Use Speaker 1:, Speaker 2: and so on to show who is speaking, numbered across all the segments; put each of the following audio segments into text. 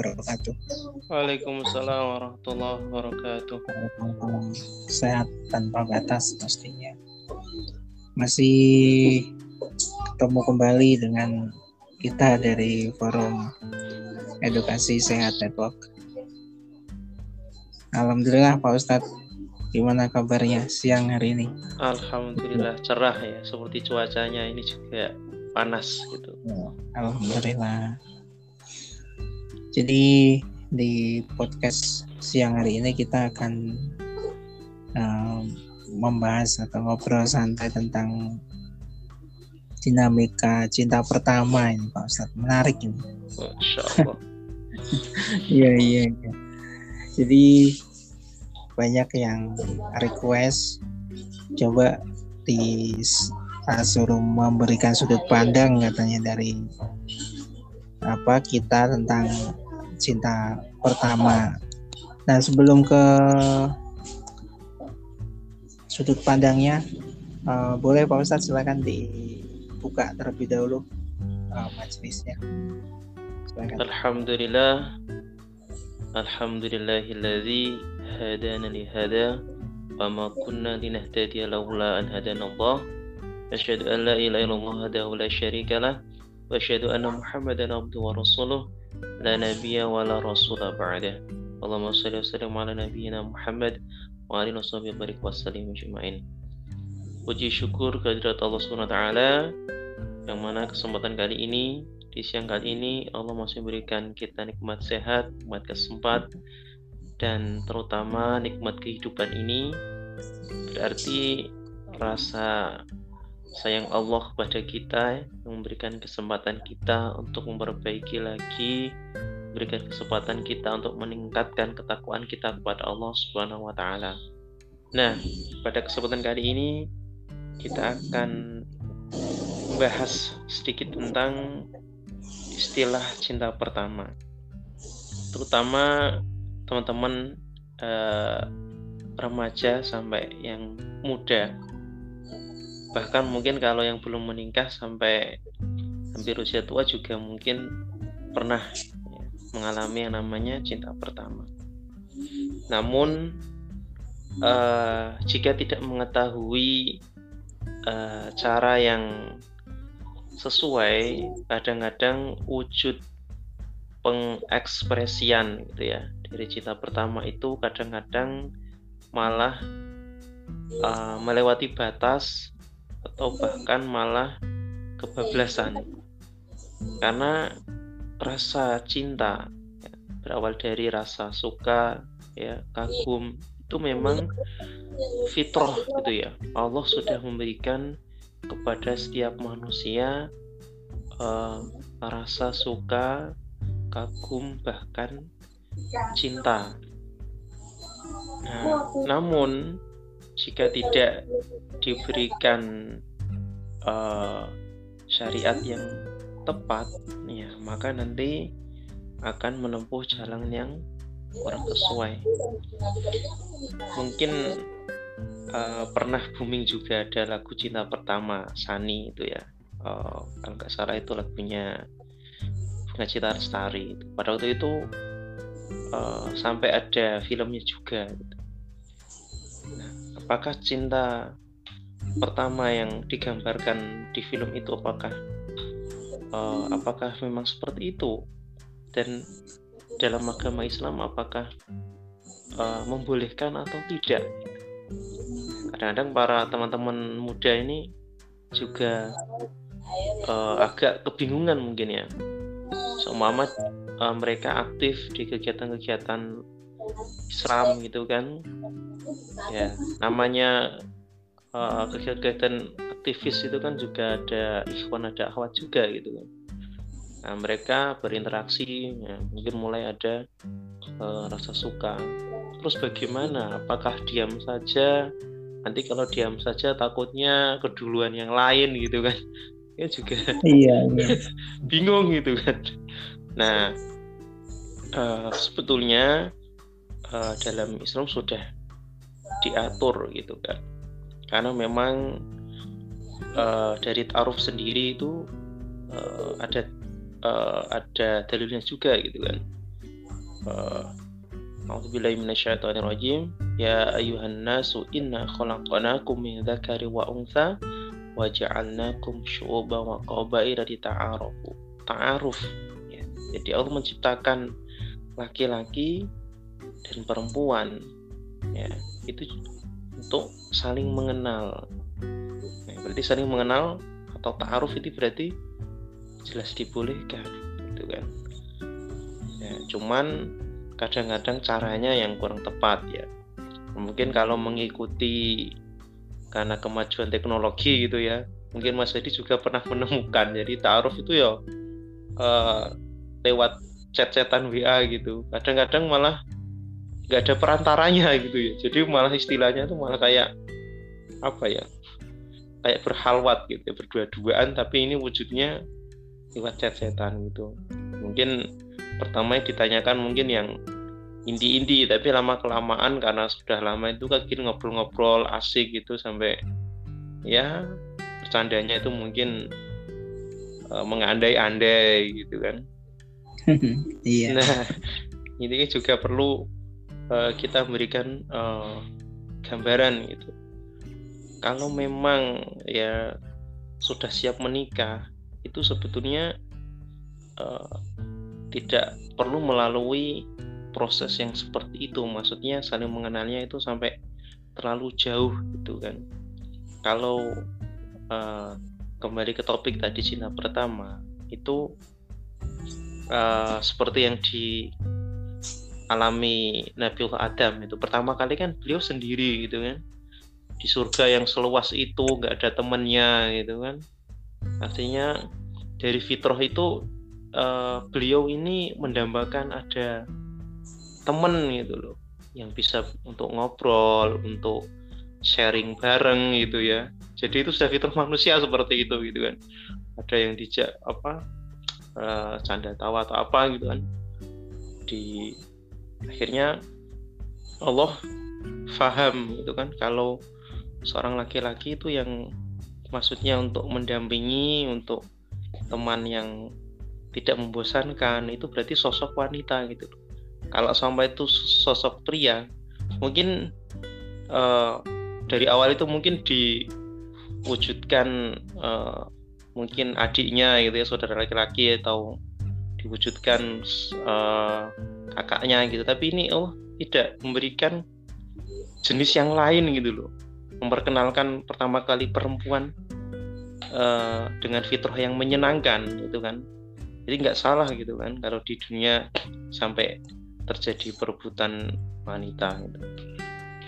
Speaker 1: wabarakatuh.
Speaker 2: Waalaikumsalam warahmatullahi wabarakatuh.
Speaker 1: Sehat tanpa batas pastinya. Masih ketemu kembali dengan kita dari Forum Edukasi Sehat Network. Alhamdulillah Pak Ustadz, gimana kabarnya siang hari ini?
Speaker 2: Alhamdulillah cerah ya, seperti cuacanya ini juga panas gitu.
Speaker 1: Alhamdulillah. Jadi di podcast siang hari ini kita akan um, membahas atau ngobrol santai tentang dinamika cinta pertama ini Pak Ustadz. Menarik ini.
Speaker 2: Masya Allah.
Speaker 1: Iya iya. iya. Jadi banyak yang request coba di suruh memberikan sudut pandang katanya dari apa kita tentang cinta pertama. Nah sebelum ke sudut pandangnya, uh, boleh Pak Ustadz silakan dibuka terlebih dahulu uh, majelisnya.
Speaker 2: Silakan. Alhamdulillah, Alhamdulillahilladzi hadana li hada wa ma kunna linahtadiya laula an hadana Allah. Asyhadu an la ilaha illallah wahdahu la syarika وأشهد أن محمدا عبده ورسوله لا نبي ولا رسول بعده اللهم صل وسلم على نبينا Muhammad wa alihi washabihi barik wasallim ajma'in. Puji syukur kehadirat Allah Subhanahu wa taala yang mana kesempatan kali ini di siang kali ini Allah masih berikan kita nikmat sehat, nikmat kesempat dan terutama nikmat kehidupan ini berarti rasa sayang Allah kepada kita yang memberikan kesempatan kita untuk memperbaiki lagi memberikan kesempatan kita untuk meningkatkan ketakwaan kita kepada Allah Subhanahu wa taala. Nah, pada kesempatan kali ini kita akan membahas sedikit tentang istilah cinta pertama. Terutama teman-teman eh, remaja sampai yang muda bahkan mungkin kalau yang belum menikah sampai hampir usia tua juga mungkin pernah mengalami yang namanya cinta pertama. Namun uh, jika tidak mengetahui uh, cara yang sesuai, kadang-kadang wujud pengekspresian gitu ya dari cinta pertama itu kadang-kadang malah uh, melewati batas atau bahkan malah kebablasan. Karena rasa cinta ya, berawal dari rasa suka ya kagum itu memang fitrah gitu ya. Allah sudah memberikan kepada setiap manusia uh, rasa suka kagum bahkan cinta. Nah, namun jika tidak diberikan uh, syariat yang tepat ya maka nanti akan menempuh jalan yang kurang sesuai. Mungkin uh, pernah booming juga ada lagu cinta pertama Sani itu ya. Uh, kalau nggak salah itu lagunya Bunga Cita Lestari. Pada waktu itu uh, sampai ada filmnya juga gitu. nah, apakah cinta pertama yang digambarkan di film itu apakah uh, apakah memang seperti itu? Dan dalam agama Islam apakah uh, membolehkan atau tidak? Kadang-kadang para teman-teman muda ini juga uh, agak kebingungan mungkin ya. Seumpama uh, mereka aktif di kegiatan-kegiatan Islam gitu kan. Ya namanya uh, kegiatan aktivis itu kan juga ada ikhwan ada akhwat juga gitu kan. Nah mereka berinteraksi ya, mungkin mulai ada uh, rasa suka. Terus bagaimana? Apakah diam saja? Nanti kalau diam saja takutnya keduluan yang lain gitu kan. Ya juga
Speaker 1: iya, iya.
Speaker 2: bingung gitu kan. Nah uh, sebetulnya uh, dalam Islam sudah diatur gitu kan karena memang uh, dari taruf sendiri itu uh, ada uh, ada dalilnya juga gitu kan uh. Ya ayuhan nasu inna khalaqnakum min dzakari wa untha wa ja'alnakum syu'uban wa qabaila lita'arafu. Ta'aruf. Ya. Jadi Allah menciptakan laki-laki dan perempuan ya itu untuk saling mengenal. Nah, berarti saling mengenal atau ta'aruf itu berarti jelas dibolehkan gitu kan. Ya, cuman kadang-kadang caranya yang kurang tepat ya mungkin kalau mengikuti karena kemajuan teknologi gitu ya mungkin Mas Edi juga pernah menemukan jadi taruh itu ya uh, lewat chat-chatan WA gitu kadang-kadang malah nggak ada perantaranya gitu ya. Jadi malah istilahnya tuh malah kayak apa ya kayak berhalwat gitu ya, berdua-duaan tapi ini wujudnya lewat chat-chatan gitu. Mungkin pertama yang ditanyakan mungkin yang indi-indi tapi lama kelamaan karena sudah lama itu kan ngobrol-ngobrol asik gitu sampai ya bercandanya itu mungkin uh, mengandai-andai gitu kan.
Speaker 1: Iya.
Speaker 2: Nah ini juga perlu uh, kita memberikan uh, gambaran gitu. Kalau memang ya sudah siap menikah itu sebetulnya uh, tidak perlu melalui proses yang seperti itu. Maksudnya saling mengenalnya itu sampai terlalu jauh gitu kan. Kalau uh, kembali ke topik tadi Cina pertama itu uh, seperti yang dialami Nabiullah Adam itu. Pertama kali kan beliau sendiri gitu kan. Di surga yang seluas itu nggak ada temennya gitu kan. Artinya dari fitrah itu uh, beliau ini mendambakan ada temen gitu loh yang bisa untuk ngobrol untuk sharing bareng gitu ya. Jadi itu sudah fitur manusia seperti itu gitu kan. Ada yang dijak apa uh, canda tawa atau apa gitu kan. Di akhirnya Allah faham gitu kan kalau seorang laki-laki itu yang maksudnya untuk mendampingi untuk teman yang tidak membosankan itu berarti sosok wanita gitu. Kalau sampai itu sosok pria mungkin uh, dari awal itu mungkin diwujudkan uh, mungkin adiknya gitu ya saudara laki-laki atau diwujudkan uh, kakaknya gitu. Tapi ini oh tidak memberikan jenis yang lain gitu loh. Memperkenalkan pertama kali perempuan uh, dengan fitrah yang menyenangkan gitu kan. Jadi nggak salah gitu kan kalau di dunia sampai terjadi perebutan wanita gitu.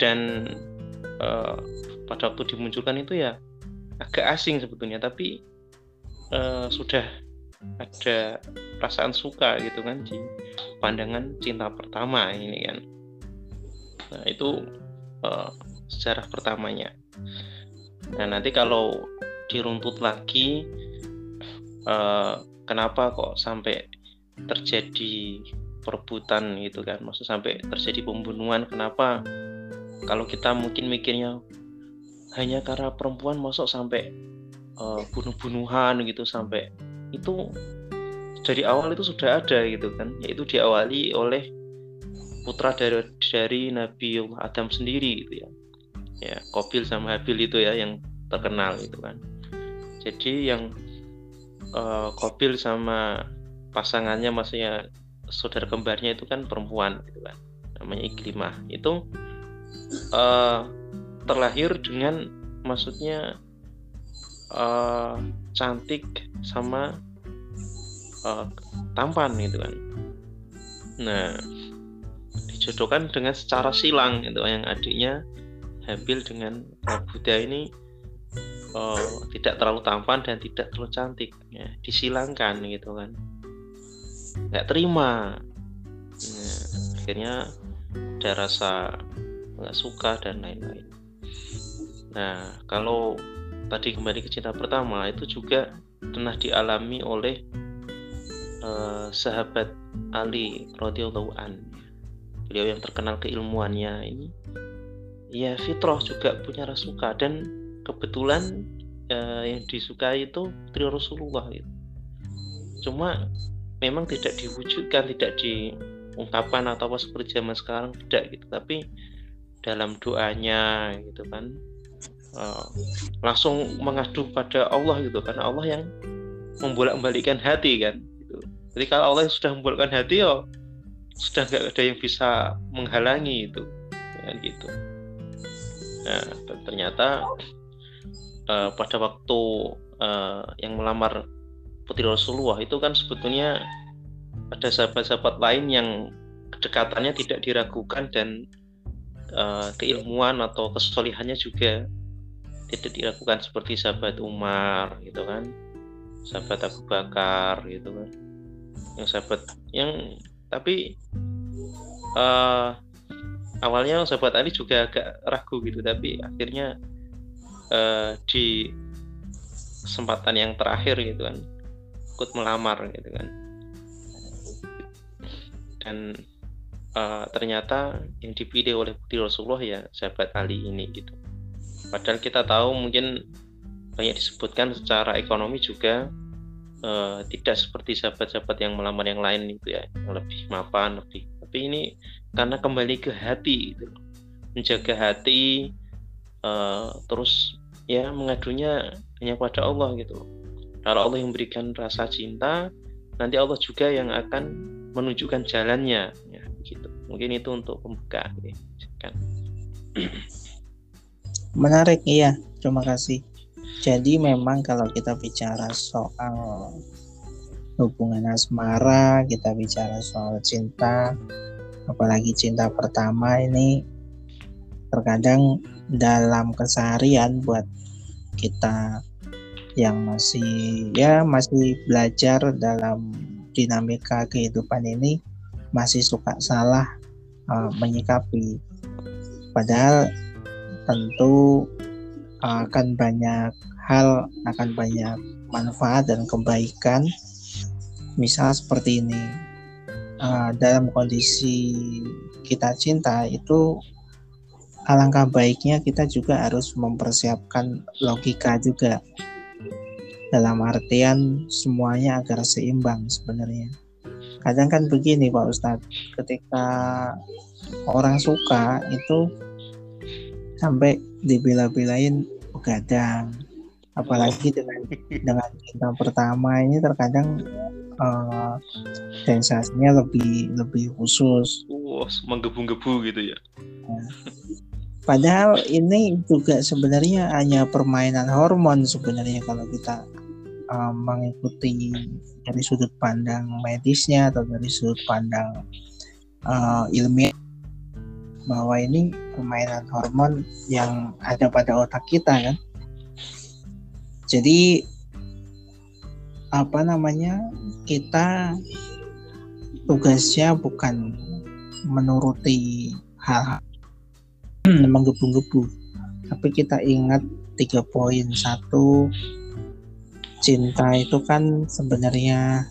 Speaker 2: dan uh, pada waktu dimunculkan itu ya agak asing sebetulnya. Tapi uh, sudah ada perasaan suka gitu kan di pandangan cinta pertama ini kan. Nah itu uh, sejarah pertamanya. Nah nanti kalau diruntut lagi uh, kenapa kok sampai terjadi perebutan gitu kan? Maksud sampai terjadi pembunuhan kenapa? Kalau kita mungkin mikirnya hanya karena perempuan masuk sampai uh, bunuh-bunuhan gitu sampai itu dari awal itu sudah ada gitu kan. Yaitu diawali oleh putra dari dari Nabi Adam sendiri gitu ya. Ya Kobil sama Habil itu ya yang terkenal itu kan. Jadi yang uh, Kobil sama pasangannya maksudnya saudara kembarnya itu kan perempuan gitu kan namanya Iklimah itu uh, terlahir dengan maksudnya uh, cantik sama uh, tampan gitu kan. Nah dijodohkan dengan secara silang itu yang adiknya Habil dengan Buddha ini uh, tidak terlalu tampan dan tidak terlalu cantik ya, disilangkan gitu kan. Nggak terima. Nah, akhirnya ada rasa nggak suka dan lain-lain. Nah kalau tadi kembali ke cinta pertama itu juga pernah dialami oleh uh, sahabat Ali radhiyallahu an beliau yang terkenal keilmuannya ini ya fitrah juga punya rasa suka dan kebetulan uh, yang disukai itu putri Rasulullah itu. Cuma memang tidak diwujudkan, tidak di ungkapan atau apa seperti zaman sekarang tidak gitu tapi dalam doanya gitu kan uh, langsung mengadu pada Allah gitu karena Allah yang membolak-balikkan hati kan gitu. jadi kalau Allah sudah membolakkan hati ya sudah nggak ada yang bisa menghalangi itu ya, gitu nah ternyata uh, pada waktu uh, yang melamar putri Rasulullah itu kan sebetulnya ada sahabat-sahabat lain yang kedekatannya tidak diragukan dan uh, keilmuan atau kesolihannya juga tidak diragukan seperti sahabat Umar gitu kan. Sahabat Abu Bakar gitu kan. Yang sahabat yang tapi uh, awalnya sahabat Ali juga agak ragu gitu tapi akhirnya uh, di kesempatan yang terakhir gitu kan ikut melamar gitu kan. Dan uh, ternyata yang dipilih oleh putri Rasulullah ya sahabat Ali ini gitu padahal kita tahu mungkin banyak disebutkan secara ekonomi juga uh, tidak seperti sahabat-sahabat yang melamar yang lain itu ya yang lebih mapan lebih tapi ini karena kembali ke hati gitu menjaga hati uh, terus ya mengadunya hanya pada Allah gitu kalau Allah yang memberikan rasa cinta, nanti Allah juga yang akan menunjukkan jalannya. Ya, gitu. Mungkin itu untuk pembuka. Ya.
Speaker 1: Menarik, iya. Terima kasih. Jadi memang kalau kita bicara soal hubungan asmara, kita bicara soal cinta, apalagi cinta pertama ini terkadang dalam keseharian buat kita yang masih ya masih belajar dalam dinamika kehidupan ini masih suka salah uh, menyikapi padahal tentu uh, akan banyak hal akan banyak manfaat dan kebaikan misal seperti ini uh, dalam kondisi kita cinta itu alangkah baiknya kita juga harus mempersiapkan logika juga dalam artian semuanya agar seimbang sebenarnya. Kadang kan begini Pak Ustadz, ketika orang suka itu sampai dibela-belain begadang, apalagi dengan dengan cinta pertama ini terkadang uh, sensasinya lebih lebih khusus.
Speaker 2: Wow, menggebu-gebu gitu ya.
Speaker 1: Nah, padahal ini juga sebenarnya hanya permainan hormon sebenarnya kalau kita um, mengikuti dari sudut pandang medisnya atau dari sudut pandang uh, ilmiah bahwa ini permainan hormon yang ada pada otak kita kan? Jadi apa namanya kita tugasnya bukan menuruti hal-hal menggebu-gebu tapi kita ingat tiga poin. Satu cinta itu kan sebenarnya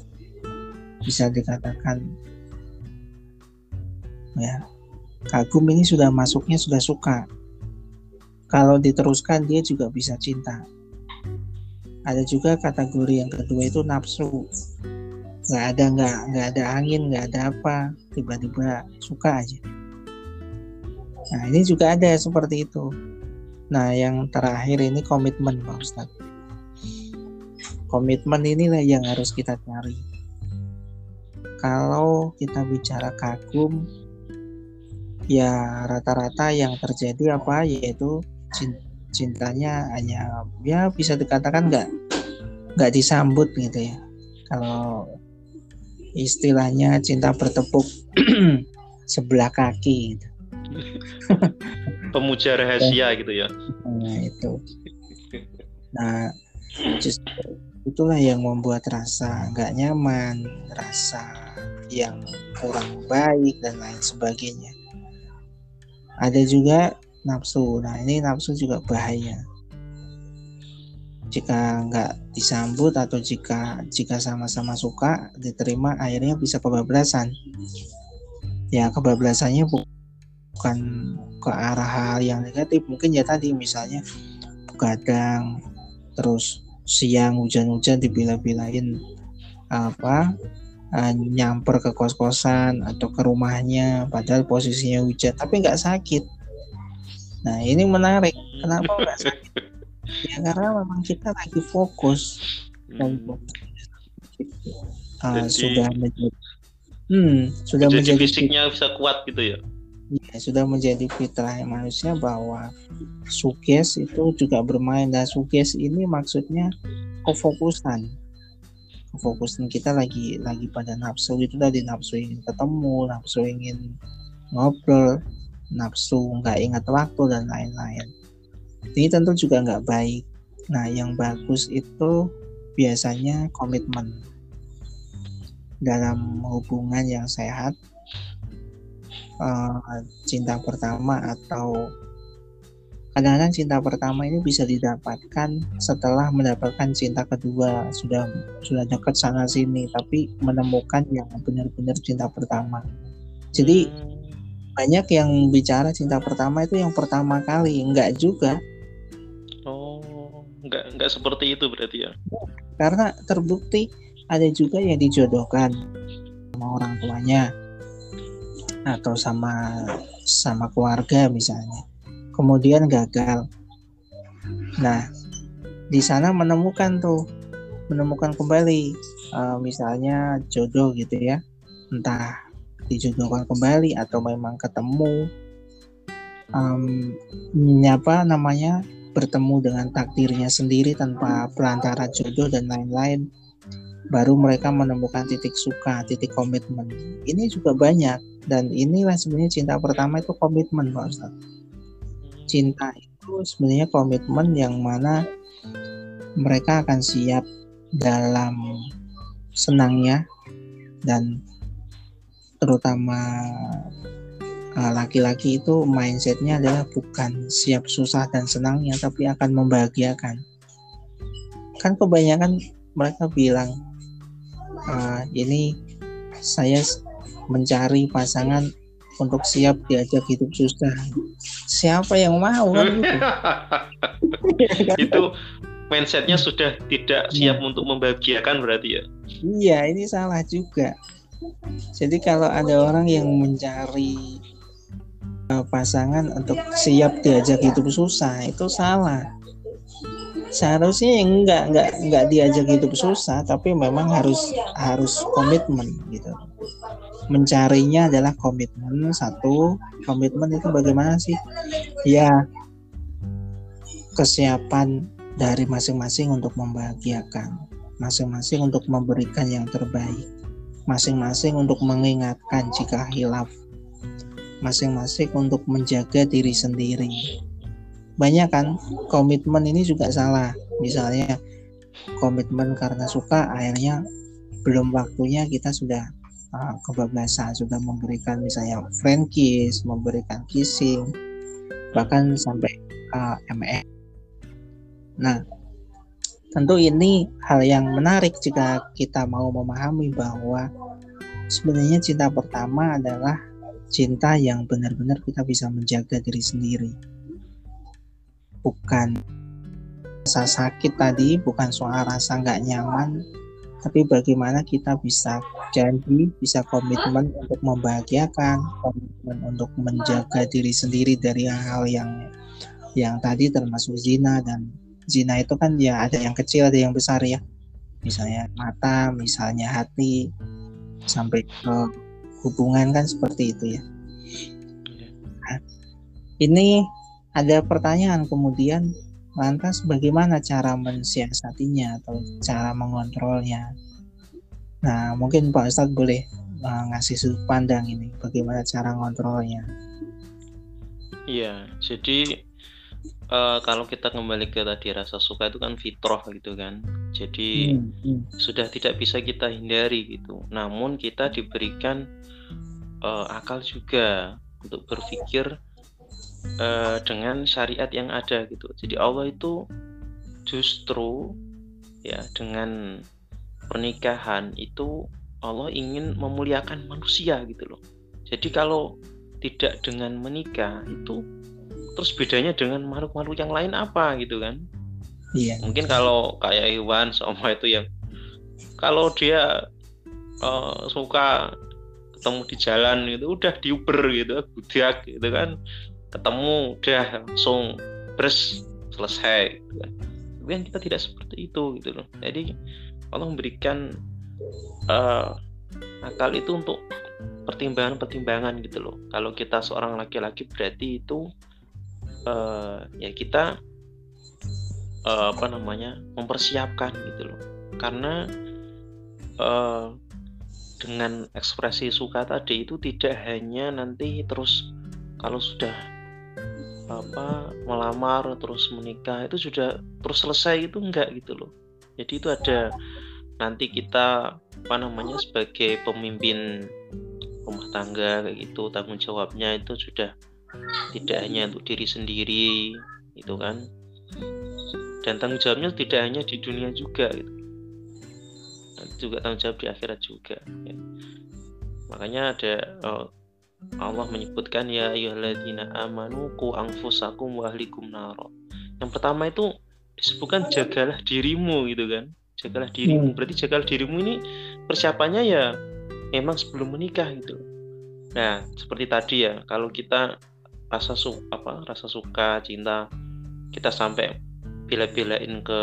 Speaker 1: bisa dikatakan ya kagum ini sudah masuknya sudah suka. Kalau diteruskan dia juga bisa cinta. Ada juga kategori yang kedua itu nafsu. Nggak ada nggak nggak ada angin nggak ada apa tiba-tiba suka aja. Nah ini juga ada seperti itu. Nah yang terakhir ini komitmen pak Ustadz. Komitmen inilah yang harus kita cari. Kalau kita bicara kagum ya rata-rata yang terjadi apa? Yaitu cintanya hanya ya bisa dikatakan nggak nggak disambut gitu ya. Kalau istilahnya cinta bertepuk sebelah kaki gitu.
Speaker 2: pemuja rahasia gitu ya.
Speaker 1: Nah itu. Nah justru itulah yang membuat rasa nggak nyaman, rasa yang kurang baik dan lain sebagainya. Ada juga nafsu. Nah ini nafsu juga bahaya. Jika nggak disambut atau jika jika sama-sama suka diterima, akhirnya bisa kebablasan. Ya kebablasannya bukan ke arah hal yang negatif. Mungkin ya tadi misalnya begadang, terus siang hujan-hujan dibila-bilain apa uh, nyamper ke kos-kosan atau ke rumahnya padahal posisinya hujan tapi nggak sakit. Nah ini menarik. Kenapa nggak sakit? Ya karena memang kita lagi fokus. Dan hmm. uh, sudah menjadi hmm, sudah menjadi, menjadi
Speaker 2: fisiknya bisa kuat gitu ya?
Speaker 1: Ya sudah menjadi fitrah manusia bahwa suges itu juga bermain. Dan suges ini maksudnya kefokusan kefokusan kita lagi lagi pada nafsu itu tadi. Nafsu ingin ketemu nafsu ingin ngobrol nafsu nggak ingat waktu dan lain-lain. Ini tentu juga nggak baik. Nah yang bagus itu biasanya komitmen dalam hubungan yang sehat uh, cinta pertama atau kadang-kadang cinta pertama ini bisa didapatkan setelah mendapatkan cinta kedua. Sudah sudah dekat sana sini tapi menemukan yang benar-benar cinta pertama. Jadi hmm. banyak yang bicara cinta pertama itu yang pertama kali. Enggak juga.
Speaker 2: Oh enggak enggak seperti itu berarti ya?
Speaker 1: Karena terbukti ada juga yang dijodohkan sama orang tuanya atau sama sama keluarga misalnya kemudian gagal. Nah, di sana menemukan tuh, menemukan kembali, uh, misalnya jodoh gitu ya, entah dijodohkan kembali atau memang ketemu, um, apa namanya, bertemu dengan takdirnya sendiri tanpa perantara jodoh dan lain-lain, baru mereka menemukan titik suka, titik komitmen. Ini juga banyak dan inilah sebenarnya cinta pertama itu komitmen, Pak Ustadz cinta itu sebenarnya komitmen yang mana mereka akan siap dalam senangnya dan terutama uh, laki-laki itu mindsetnya adalah bukan siap susah dan senangnya tapi akan membahagiakan. Kan kebanyakan mereka bilang uh, ini saya mencari pasangan untuk siap diajak hidup susah. Siapa yang mau kan gitu?
Speaker 2: itu mindsetnya sudah tidak siap ya. untuk membahagiakan berarti ya?
Speaker 1: Iya, ini salah juga. Jadi kalau ada orang yang mencari uh, pasangan untuk siap diajak hidup susah, itu salah. Seharusnya yang enggak enggak enggak diajak hidup susah, tapi memang harus harus komitmen gitu mencarinya adalah komitmen satu. Komitmen itu bagaimana sih? Ya kesiapan dari masing-masing untuk membahagiakan masing-masing untuk memberikan yang terbaik masing-masing untuk mengingatkan jika hilaf masing-masing untuk menjaga diri sendiri. Banyak kan komitmen ini juga salah. Misalnya komitmen karena suka akhirnya belum waktunya kita sudah uh, sudah memberikan misalnya friend memberikan kissing, bahkan sampai uh. Nah, tentu ini hal yang menarik jika kita mau memahami bahwa sebenarnya cinta pertama adalah cinta yang benar-benar kita bisa menjaga diri sendiri. Bukan rasa sakit tadi, bukan soal rasa nggak nyaman, tapi bagaimana kita bisa janji, bisa komitmen untuk membahagiakan, komitmen untuk menjaga diri sendiri dari hal yang yang tadi termasuk zina dan zina itu kan ya ada yang kecil ada yang besar ya. Misalnya mata misalnya hati sampai ke hubungan kan seperti itu ya. Nah, ini ada pertanyaan kemudian Lantas bagaimana cara mensiasatinya atau cara mengontrolnya? Nah, mungkin Pak Ustadz boleh uh, ngasih sudut pandang ini, bagaimana cara mengontrolnya?
Speaker 2: Iya, jadi uh, kalau kita kembali ke tadi rasa suka itu kan fitrah gitu kan. Jadi hmm, hmm. sudah tidak bisa kita hindari gitu. Namun kita diberikan uh, akal juga untuk berpikir uh, dengan syariat yang ada gitu. Jadi Allah itu justru ya dengan pernikahan itu Allah ingin memuliakan manusia gitu loh. Jadi kalau tidak dengan menikah itu terus bedanya dengan makhluk-makhluk yang lain apa gitu kan? Iya. Mungkin kalau kayak hewan sama itu yang kalau dia uh, suka ketemu di jalan gitu udah diuber gitu budak gitu kan ketemu udah langsung beres selesai gitu kan. Kan kita tidak seperti itu gitu loh. Jadi Allah memberikan uh, akal itu untuk pertimbangan-pertimbangan gitu loh. Kalau kita seorang laki-laki berarti itu uh, ya kita uh, apa namanya mempersiapkan gitu loh. Karena uh, dengan ekspresi suka tadi itu tidak hanya nanti terus kalau sudah apa melamar terus menikah itu sudah terus selesai itu enggak gitu loh. Jadi itu ada nanti kita apa namanya sebagai pemimpin rumah tangga kayak gitu tanggung jawabnya itu sudah tidak hanya untuk diri sendiri itu kan. Dan tanggung jawabnya tidak hanya di dunia juga gitu. Juga tanggung jawab di akhirat juga ya. makanya ada oh, Allah menyebutkan ya ayyuhalladzina amanu ku anfusakum wa ahlikum naro yang pertama itu disebutkan jagalah dirimu gitu kan. Jagalah dirimu. Hmm. berarti jagalah dirimu ini persiapannya ya memang sebelum menikah gitu. Nah seperti tadi ya kalau kita rasa su apa rasa suka cinta kita sampai bela-belain ke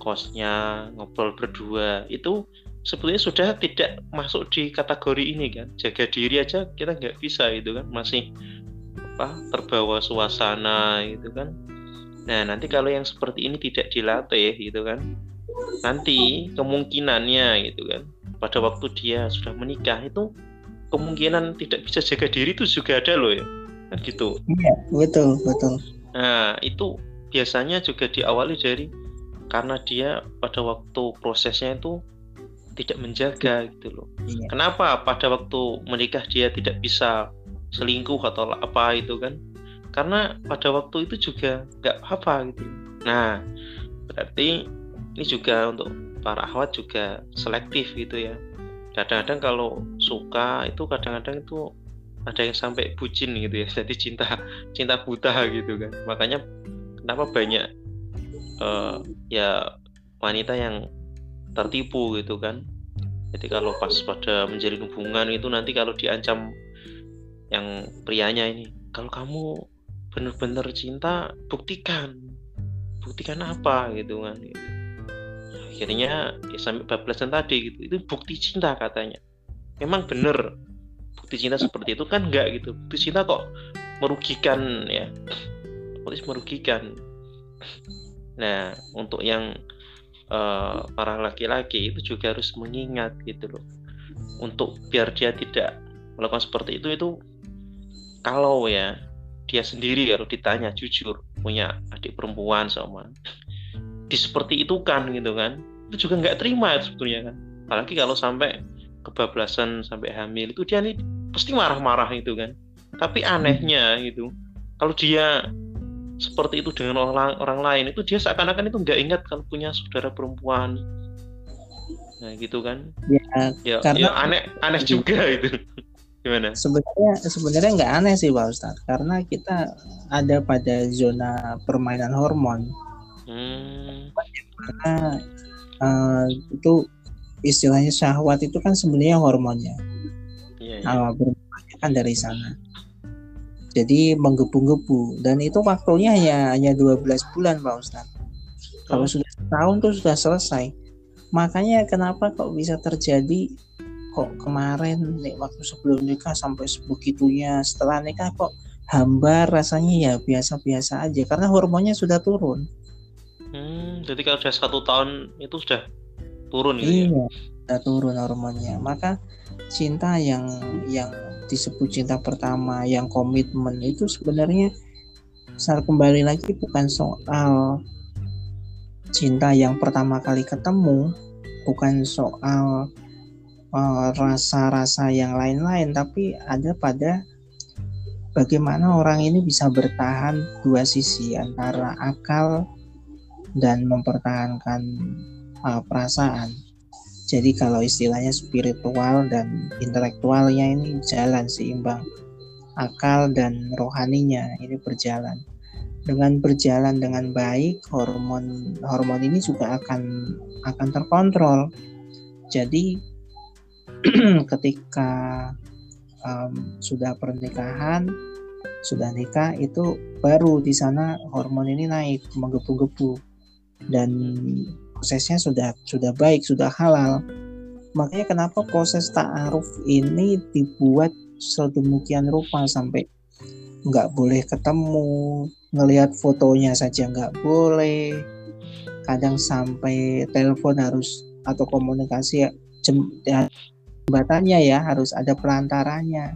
Speaker 2: kosnya ngobrol berdua itu sebetulnya sudah tidak masuk di kategori ini kan? Jaga diri aja kita nggak bisa itu kan? Masih apa terbawa suasana gitu kan? Nah nanti kalau yang seperti ini tidak dilatih gitu kan? Nanti kemungkinannya gitu kan? Pada waktu dia sudah menikah itu kemungkinan tidak bisa jaga diri itu juga ada loh ya. Kan gitu.
Speaker 1: Iya betul betul.
Speaker 2: Nah itu biasanya juga diawali dari karena dia pada waktu prosesnya itu tidak menjaga gitu loh. Iya. Kenapa pada waktu menikah dia tidak bisa selingkuh atau apa itu kan? Karena pada waktu itu juga nggak apa gitu. Nah, berarti ini juga untuk para akhwat juga selektif gitu ya. Kadang-kadang kalau suka itu kadang-kadang itu ada yang sampai bucin gitu ya. Jadi cinta cinta buta gitu kan. Makanya kenapa banyak uh, ya wanita yang tertipu gitu kan. Jadi kalau pas pada menjalin hubungan itu nanti kalau diancam yang prianya ini kalau kamu benar-benar cinta buktikan. Buktikan apa? gitu kan. Akhirnya ya sampai bablasan tadi gitu. Itu bukti cinta katanya. Memang benar. Bukti cinta seperti itu kan enggak gitu. Bukti cinta kok merugikan ya. Otomatis merugikan. Nah untuk yang uh, para laki-laki itu juga harus mengingat gitu loh. Untuk biar dia tidak melakukan seperti itu itu kalau ya dia sendiri kalau ditanya jujur punya adik perempuan sama di seperti itu kan gitu kan itu juga nggak terima sebetulnya kan. Apalagi kalau sampai kebablasan sampai hamil itu dia nih pasti marah-marah itu kan. Tapi anehnya gitu kalau dia seperti itu dengan orang orang lain itu dia seakan-akan itu nggak ingat kalau punya saudara perempuan. Nah gitu kan?
Speaker 1: Ya,
Speaker 2: ya, karena ya aneh aneh juga itu. Gimana?
Speaker 1: Sebenarnya sebenarnya nggak aneh sih pak Ustadz. Karena kita ada pada zona permainan hormon. Hmm. karena uh, itu istilahnya syahwat itu kan sebenarnya hormonnya. Ya, ya. awal kan dari sana jadi menggebu-gebu dan itu waktunya hanya hanya 12 bulan Pak Ustadz kalau oh. sudah setahun tuh sudah selesai makanya kenapa kok bisa terjadi kok kemarin nih waktu sebelum nikah sampai sebegitunya setelah nikah kok hambar rasanya ya biasa-biasa aja karena hormonnya sudah turun
Speaker 2: hmm, jadi kalau sudah satu tahun itu sudah turun gitu
Speaker 1: ya? iya ya? sudah turun hormonnya maka cinta yang yang disebut cinta pertama yang komitmen itu sebenarnya saat kembali lagi bukan soal cinta yang pertama kali ketemu bukan soal uh, rasa-rasa uh, yang lain-lain tapi ada pada bagaimana orang ini bisa bertahan dua sisi antara akal dan mempertahankan uh, perasaan jadi kalau istilahnya spiritual dan intelektualnya ini jalan seimbang. Akal dan rohaninya ini berjalan. Dengan berjalan dengan baik, hormon hormon ini juga akan akan terkontrol. Jadi ketika um, sudah pernikahan sudah nikah itu baru di sana hormon ini naik menggebu-gebu dan prosesnya sudah sudah baik sudah halal. Makanya kenapa proses ta'aruf ini dibuat sedemikian rupa sampai nggak boleh ketemu ngelihat fotonya saja nggak boleh. Kadang sampai telepon harus atau komunikasi jembatannya ya harus ada pelantaranya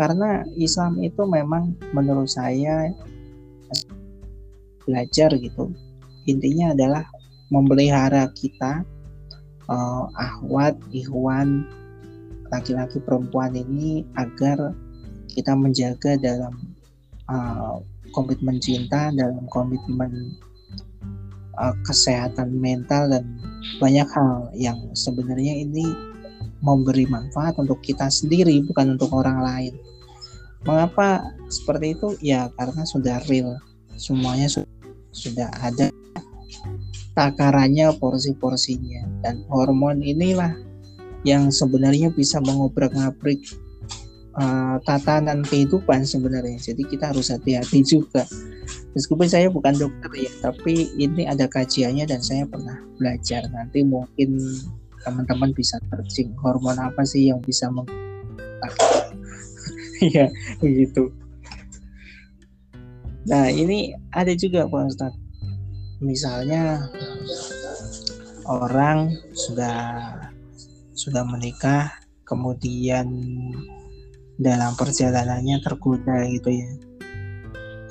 Speaker 1: karena Islam itu memang menurut saya belajar gitu. Intinya adalah memelihara kita uh, ahwat ikhwan laki-laki perempuan ini agar kita menjaga dalam uh, komitmen cinta dalam komitmen uh, kesehatan mental dan banyak hal yang sebenarnya ini memberi manfaat untuk kita sendiri bukan untuk orang lain. Mengapa seperti itu? Ya karena sudah real, semuanya sudah ada takarannya, porsi-porsinya, dan hormon inilah yang sebenarnya bisa mengobrak-ngabrik uh, tatanan kehidupan sebenarnya. Jadi kita harus hati-hati juga. Meskipun saya bukan dokter ya, tapi ini ada kajiannya dan saya pernah belajar. Nanti mungkin teman-teman bisa searching hormon apa sih yang bisa meng Iya, begitu. Nah, ini ada juga Pak Ustadz. Misalnya orang sudah sudah menikah, kemudian dalam perjalanannya tergoda gitu ya.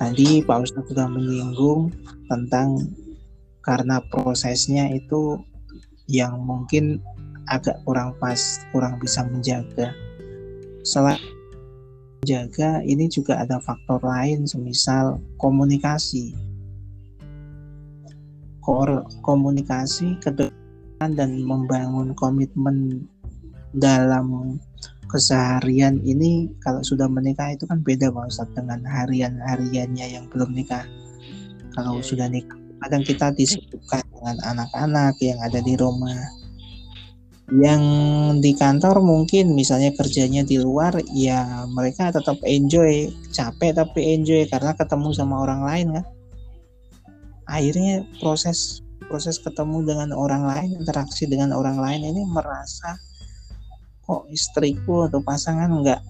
Speaker 1: Tadi Pak Ustadz sudah menyinggung tentang karena prosesnya itu yang mungkin agak kurang pas, kurang bisa menjaga. Selain jaga ini juga ada faktor lain semisal komunikasi komunikasi ke depan dan membangun komitmen dalam keseharian ini kalau sudah menikah itu kan beda Pak Ustadz dengan harian-hariannya yang belum nikah. Kalau yeah. sudah nikah kadang kita disibukkan dengan anak-anak yang ada di rumah. Yang di kantor mungkin misalnya kerjanya di luar ya mereka tetap enjoy capek tapi enjoy karena ketemu sama orang lain kan akhirnya proses proses ketemu dengan orang lain interaksi dengan orang lain ini merasa kok istriku atau pasangan nggak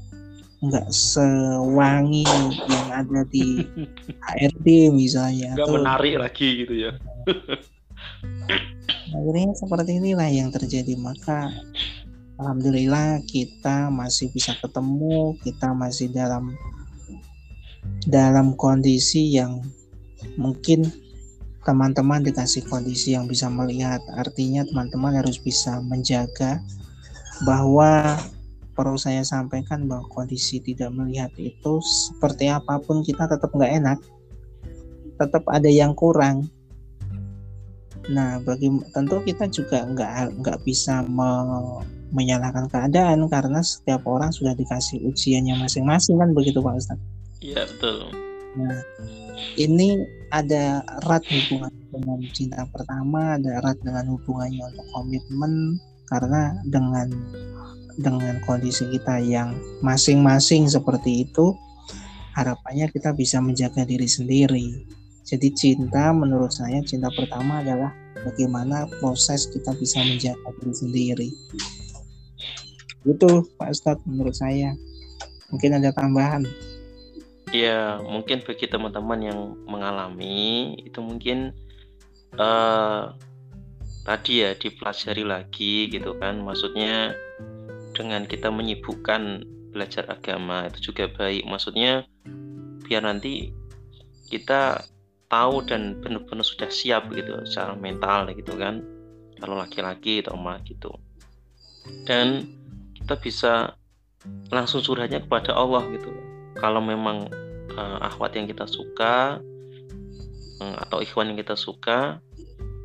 Speaker 1: nggak sewangi yang ada di HRD misalnya
Speaker 2: nggak menarik lagi gitu ya.
Speaker 1: Akhirnya seperti inilah yang terjadi. Maka alhamdulillah kita masih bisa ketemu kita masih dalam dalam kondisi yang mungkin teman-teman dikasih kondisi yang bisa melihat artinya teman-teman harus bisa menjaga bahwa perlu saya sampaikan bahwa kondisi tidak melihat itu seperti apa pun kita tetap nggak enak tetap ada yang kurang Nah, bagi tentu kita juga nggak nggak bisa me, menyalahkan keadaan karena setiap orang sudah dikasih ujiannya masing-masing kan begitu Pak Ustadz.
Speaker 2: Iya betul.
Speaker 1: Nah, ini ada erat hubungan dengan cinta pertama, ada erat dengan hubungannya untuk komitmen karena dengan dengan kondisi kita yang masing-masing seperti itu, harapannya kita bisa menjaga diri sendiri jadi cinta menurut saya cinta pertama adalah bagaimana proses kita bisa menjaga diri sendiri. Itu Pak Ustadz menurut saya. Mungkin ada tambahan.
Speaker 2: Ya mungkin bagi teman-teman yang mengalami itu mungkin uh, tadi ya dipelajari lagi gitu kan. Maksudnya dengan kita menyibukkan belajar agama itu juga baik. Maksudnya biar nanti kita tahu dan benar-benar sudah siap gitu secara mental gitu kan kalau laki-laki atau emak gitu dan kita bisa langsung surahnya kepada Allah gitu kalau memang uh, akhwat yang kita suka uh, atau ikhwan yang kita suka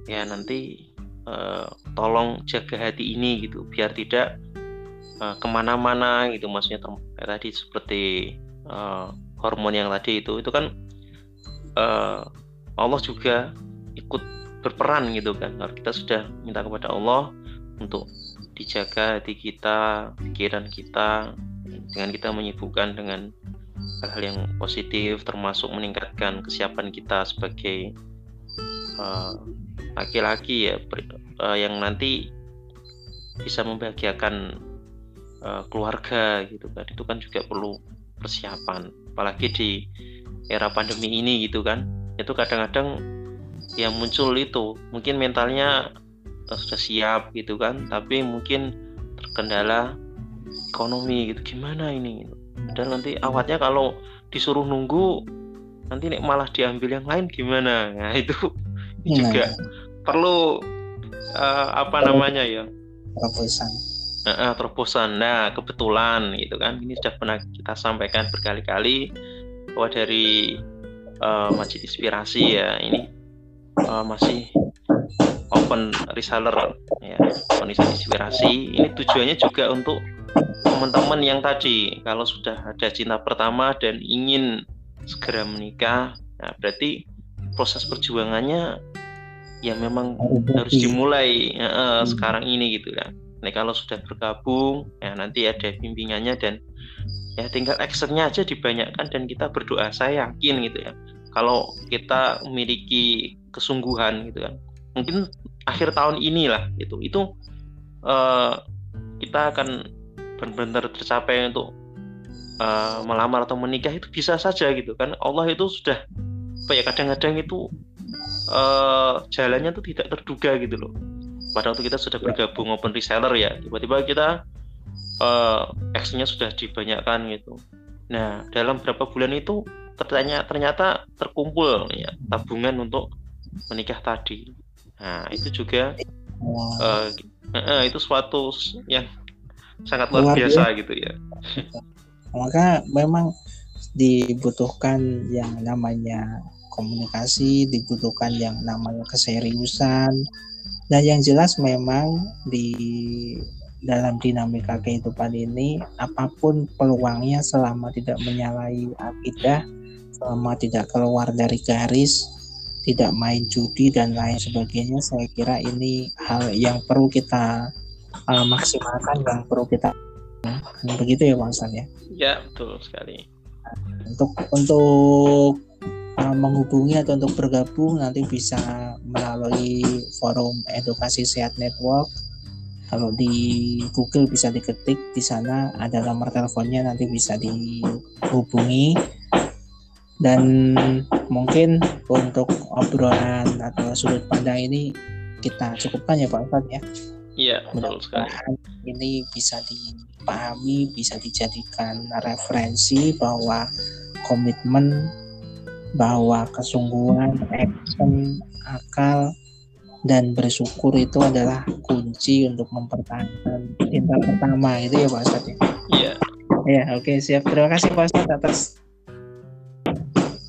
Speaker 2: ya nanti uh, tolong jaga hati ini gitu biar tidak uh, ke mana-mana gitu maksudnya tadi seperti uh, hormon yang tadi itu itu kan uh, Allah juga ikut berperan gitu kan. Kalau kita sudah minta kepada Allah untuk dijaga hati kita, pikiran kita dengan kita menyibukkan dengan hal-hal yang positif termasuk meningkatkan kesiapan kita sebagai uh, laki-laki ya uh, yang nanti bisa membahagiakan uh, keluarga gitu kan. Itu kan juga perlu persiapan. Apalagi di era pandemi ini gitu kan. Itu kadang-kadang yang muncul itu mungkin mentalnya uh, sudah siap gitu kan. Tapi mungkin terkendala ekonomi gitu. Gimana ini dan nanti awalnya kalau disuruh nunggu nanti nih malah diambil yang lain gimana? Nah itu nah. juga perlu uh, apa namanya ya?
Speaker 1: terobosan.
Speaker 2: Uh, terobosan. Nah kebetulan gitu kan ini sudah pernah kita sampaikan berkali-kali bahwa dari uh, Masjid Inspirasi ya ini uh, masih open reseller ya open inspirasi. Ini tujuannya juga untuk teman-teman yang tadi kalau sudah ada cinta pertama dan ingin segera menikah, nah berarti proses perjuangannya ya memang harus dimulai uh, hmm. sekarang ini gitu kan. Nah kalau sudah bergabung, ya nanti ada bimbingannya dan ya tinggal actionnya aja dibanyakkan dan kita berdoa. Saya yakin gitu ya. Kalau kita memiliki kesungguhan gitu kan, mungkin akhir tahun inilah gitu. Itu uh, kita akan benar-benar tercapai untuk uh, melamar atau menikah itu bisa saja gitu kan. Allah itu sudah apa ya kadang-kadang itu uh, jalannya tuh tidak terduga gitu loh. Pada waktu kita sudah ya. bergabung open reseller ya tiba-tiba kita uh, actionnya sudah dibanyakkan gitu. Nah dalam berapa bulan itu tertanya ternyata terkumpul ya tabungan untuk menikah tadi. Nah itu juga uh, uh, itu suatu yang sangat luar, biasa gitu ya.
Speaker 1: Maka memang dibutuhkan yang namanya komunikasi, dibutuhkan yang namanya keseriusan, dan yang jelas memang di dalam dinamika kehidupan ini apa pun peluangnya selama tidak menyalahi akidah, selama tidak keluar dari garis, tidak main judi dan lain sebagainya, saya kira ini hal yang perlu kita uh, maksimalkan yang perlu kita begitu ya Bang San ya?
Speaker 2: Ya betul sekali.
Speaker 1: Untuk untuk uh, menghubungi atau untuk bergabung nanti bisa melalui forum edukasi sehat network. Kalau di Google bisa diketik di sana ada nomor teleponnya nanti bisa dihubungi. Dan mungkin untuk obrolan atau sudut pandang ini kita cukupkan ya Pak Ustadz ya.
Speaker 2: Iya, betul sekali.
Speaker 1: Ini bisa dipahami, bisa dijadikan referensi bahwa komitmen, bahwa kesungguhan, action, akal, dan bersyukur itu adalah kunci untuk mempertahankan cinta pertama itu ya Pak Ustadz ya.
Speaker 2: Iya.
Speaker 1: Ya, oke okay, siap. Terima kasih Pak Ustadz atas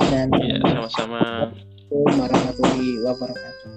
Speaker 2: dan ya, sama-sama.
Speaker 1: Warahmatullahi wabarakatuh.